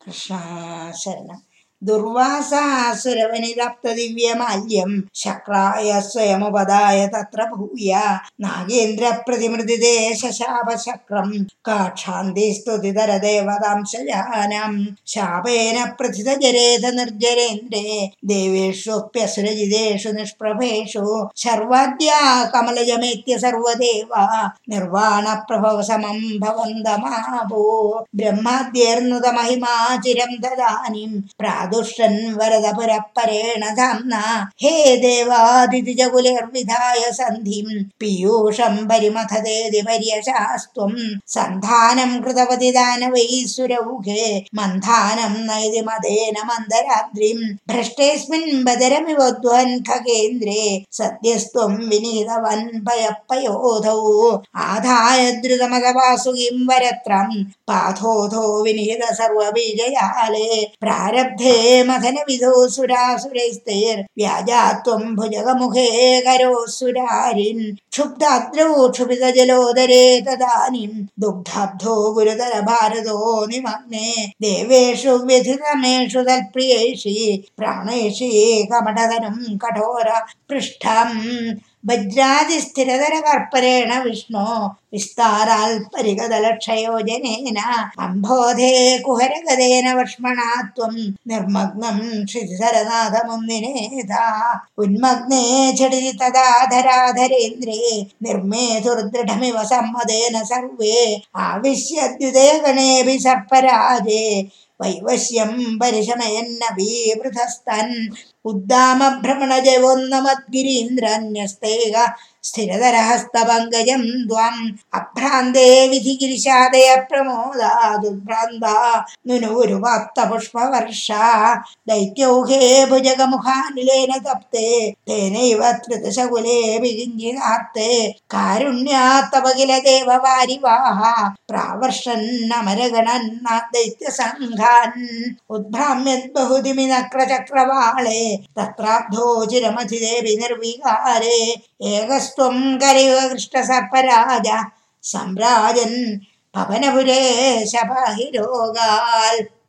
Krishna Serena. Durvasa शक्राय स्वयमुपदाय तत्र भूय नागेन्द्रप्रतिमृदिते शशापशक्रं काक्षान्ति स्तुति धर शापेन प्रथितजरेध निर्जरेन्द्रे देवेष्वप्यसुरजितेषु निष्प्रभेषु शर्वाद्या कमलयमेत्य सर्वदेव निर्वाणप्रभव समम् चिरं ददानीं ददानीम् दुष्टन् वरदपुरः परेण धाम्ना। हे देवादिजकुलिर्विधाय सन्धिम् पीयूषम् देवादिजकुले पर्यशास्त्वम् सन्धानम् कृतवति दानवैः सुरौघे मन्धानम् नयति मदेन मन्दराद्रिम्। भ्रष्टेऽस्मिन् बदरमिव ध्वन् खगेन्द्रे सद्यस्त्वम् विनिहितवन् पयपयोधौ आधाय द्रुतमद वासुगीम् वरत्रम् पाथोधो विनिहित सर्वीजयाले प्रारब्धे ैस्तैर् व्याजा त्वं भुजगमुखे करोऽसुरारिन् क्षुब्धाद्रौ क्षुभितजलोदरे ददानीं दुग्धाब्धो गुरुधर भारतो निमग्ने देवेषु व्यथितमेषु तत्प्रियैषि प्राणैषि कमडधनम् कठोर पृष्ठम् വജ്രാതിസ്ഥിരതരകർപ്പരേണ വിഷ്ണു വിസ്താരാൽ പരിഗതലക്ഷയോജനേന അംബോധേ കുഹരഗതേന വർഷ്മണാ ത്വം നിർമ്മഗ്നം ക്ഷിതിധരനാഥമുന്നിനേതാ ഉന്മഗ്നേ ഝടിതി തദാധരാധരേന്ദ്രേ നിർമേതുർദൃഢമിവ സമ്മതേന സർവേ ആവിശ്യദ്യുതേ ഗണേഭി സർപ്പരാജേ വൈവശ്യം പരിശമയന്നവീവൃതസ്തൻ ഉദ്ദാമഭ്രമണജവോന്നമദ്ഗിരീന്ദ്രന്യസ്തേക സ്ഥിരതരഹസ്തപങ്കജം ത്വം. അഭ്രാന്തേ വിധിഗിരിശാദയ പ്രമോദാദുഭ്രാന്ത നുനൂരുവാപ്തപുഷ്പവർഷ. ദൈത്യൗഹേ ഭുജകമുഖാനിലേന തപ്തേ. തേനൈവ ത്രിദശകുലേ വികിഞ്ചിതാർത്തേ കാരുണ്യാത്തപകില ദേവവാരിവാഹ. പ്രാവർഷന്നമരഗണൻ യഥാൻ തത്രാബ്ധോ ചിരമധിദേവി നിർവികാരേ ഏകസ്ത്വം സർപ്പരാജ സംരാജൻ ഭവനപുരേ ശബഹിരോഗാൽ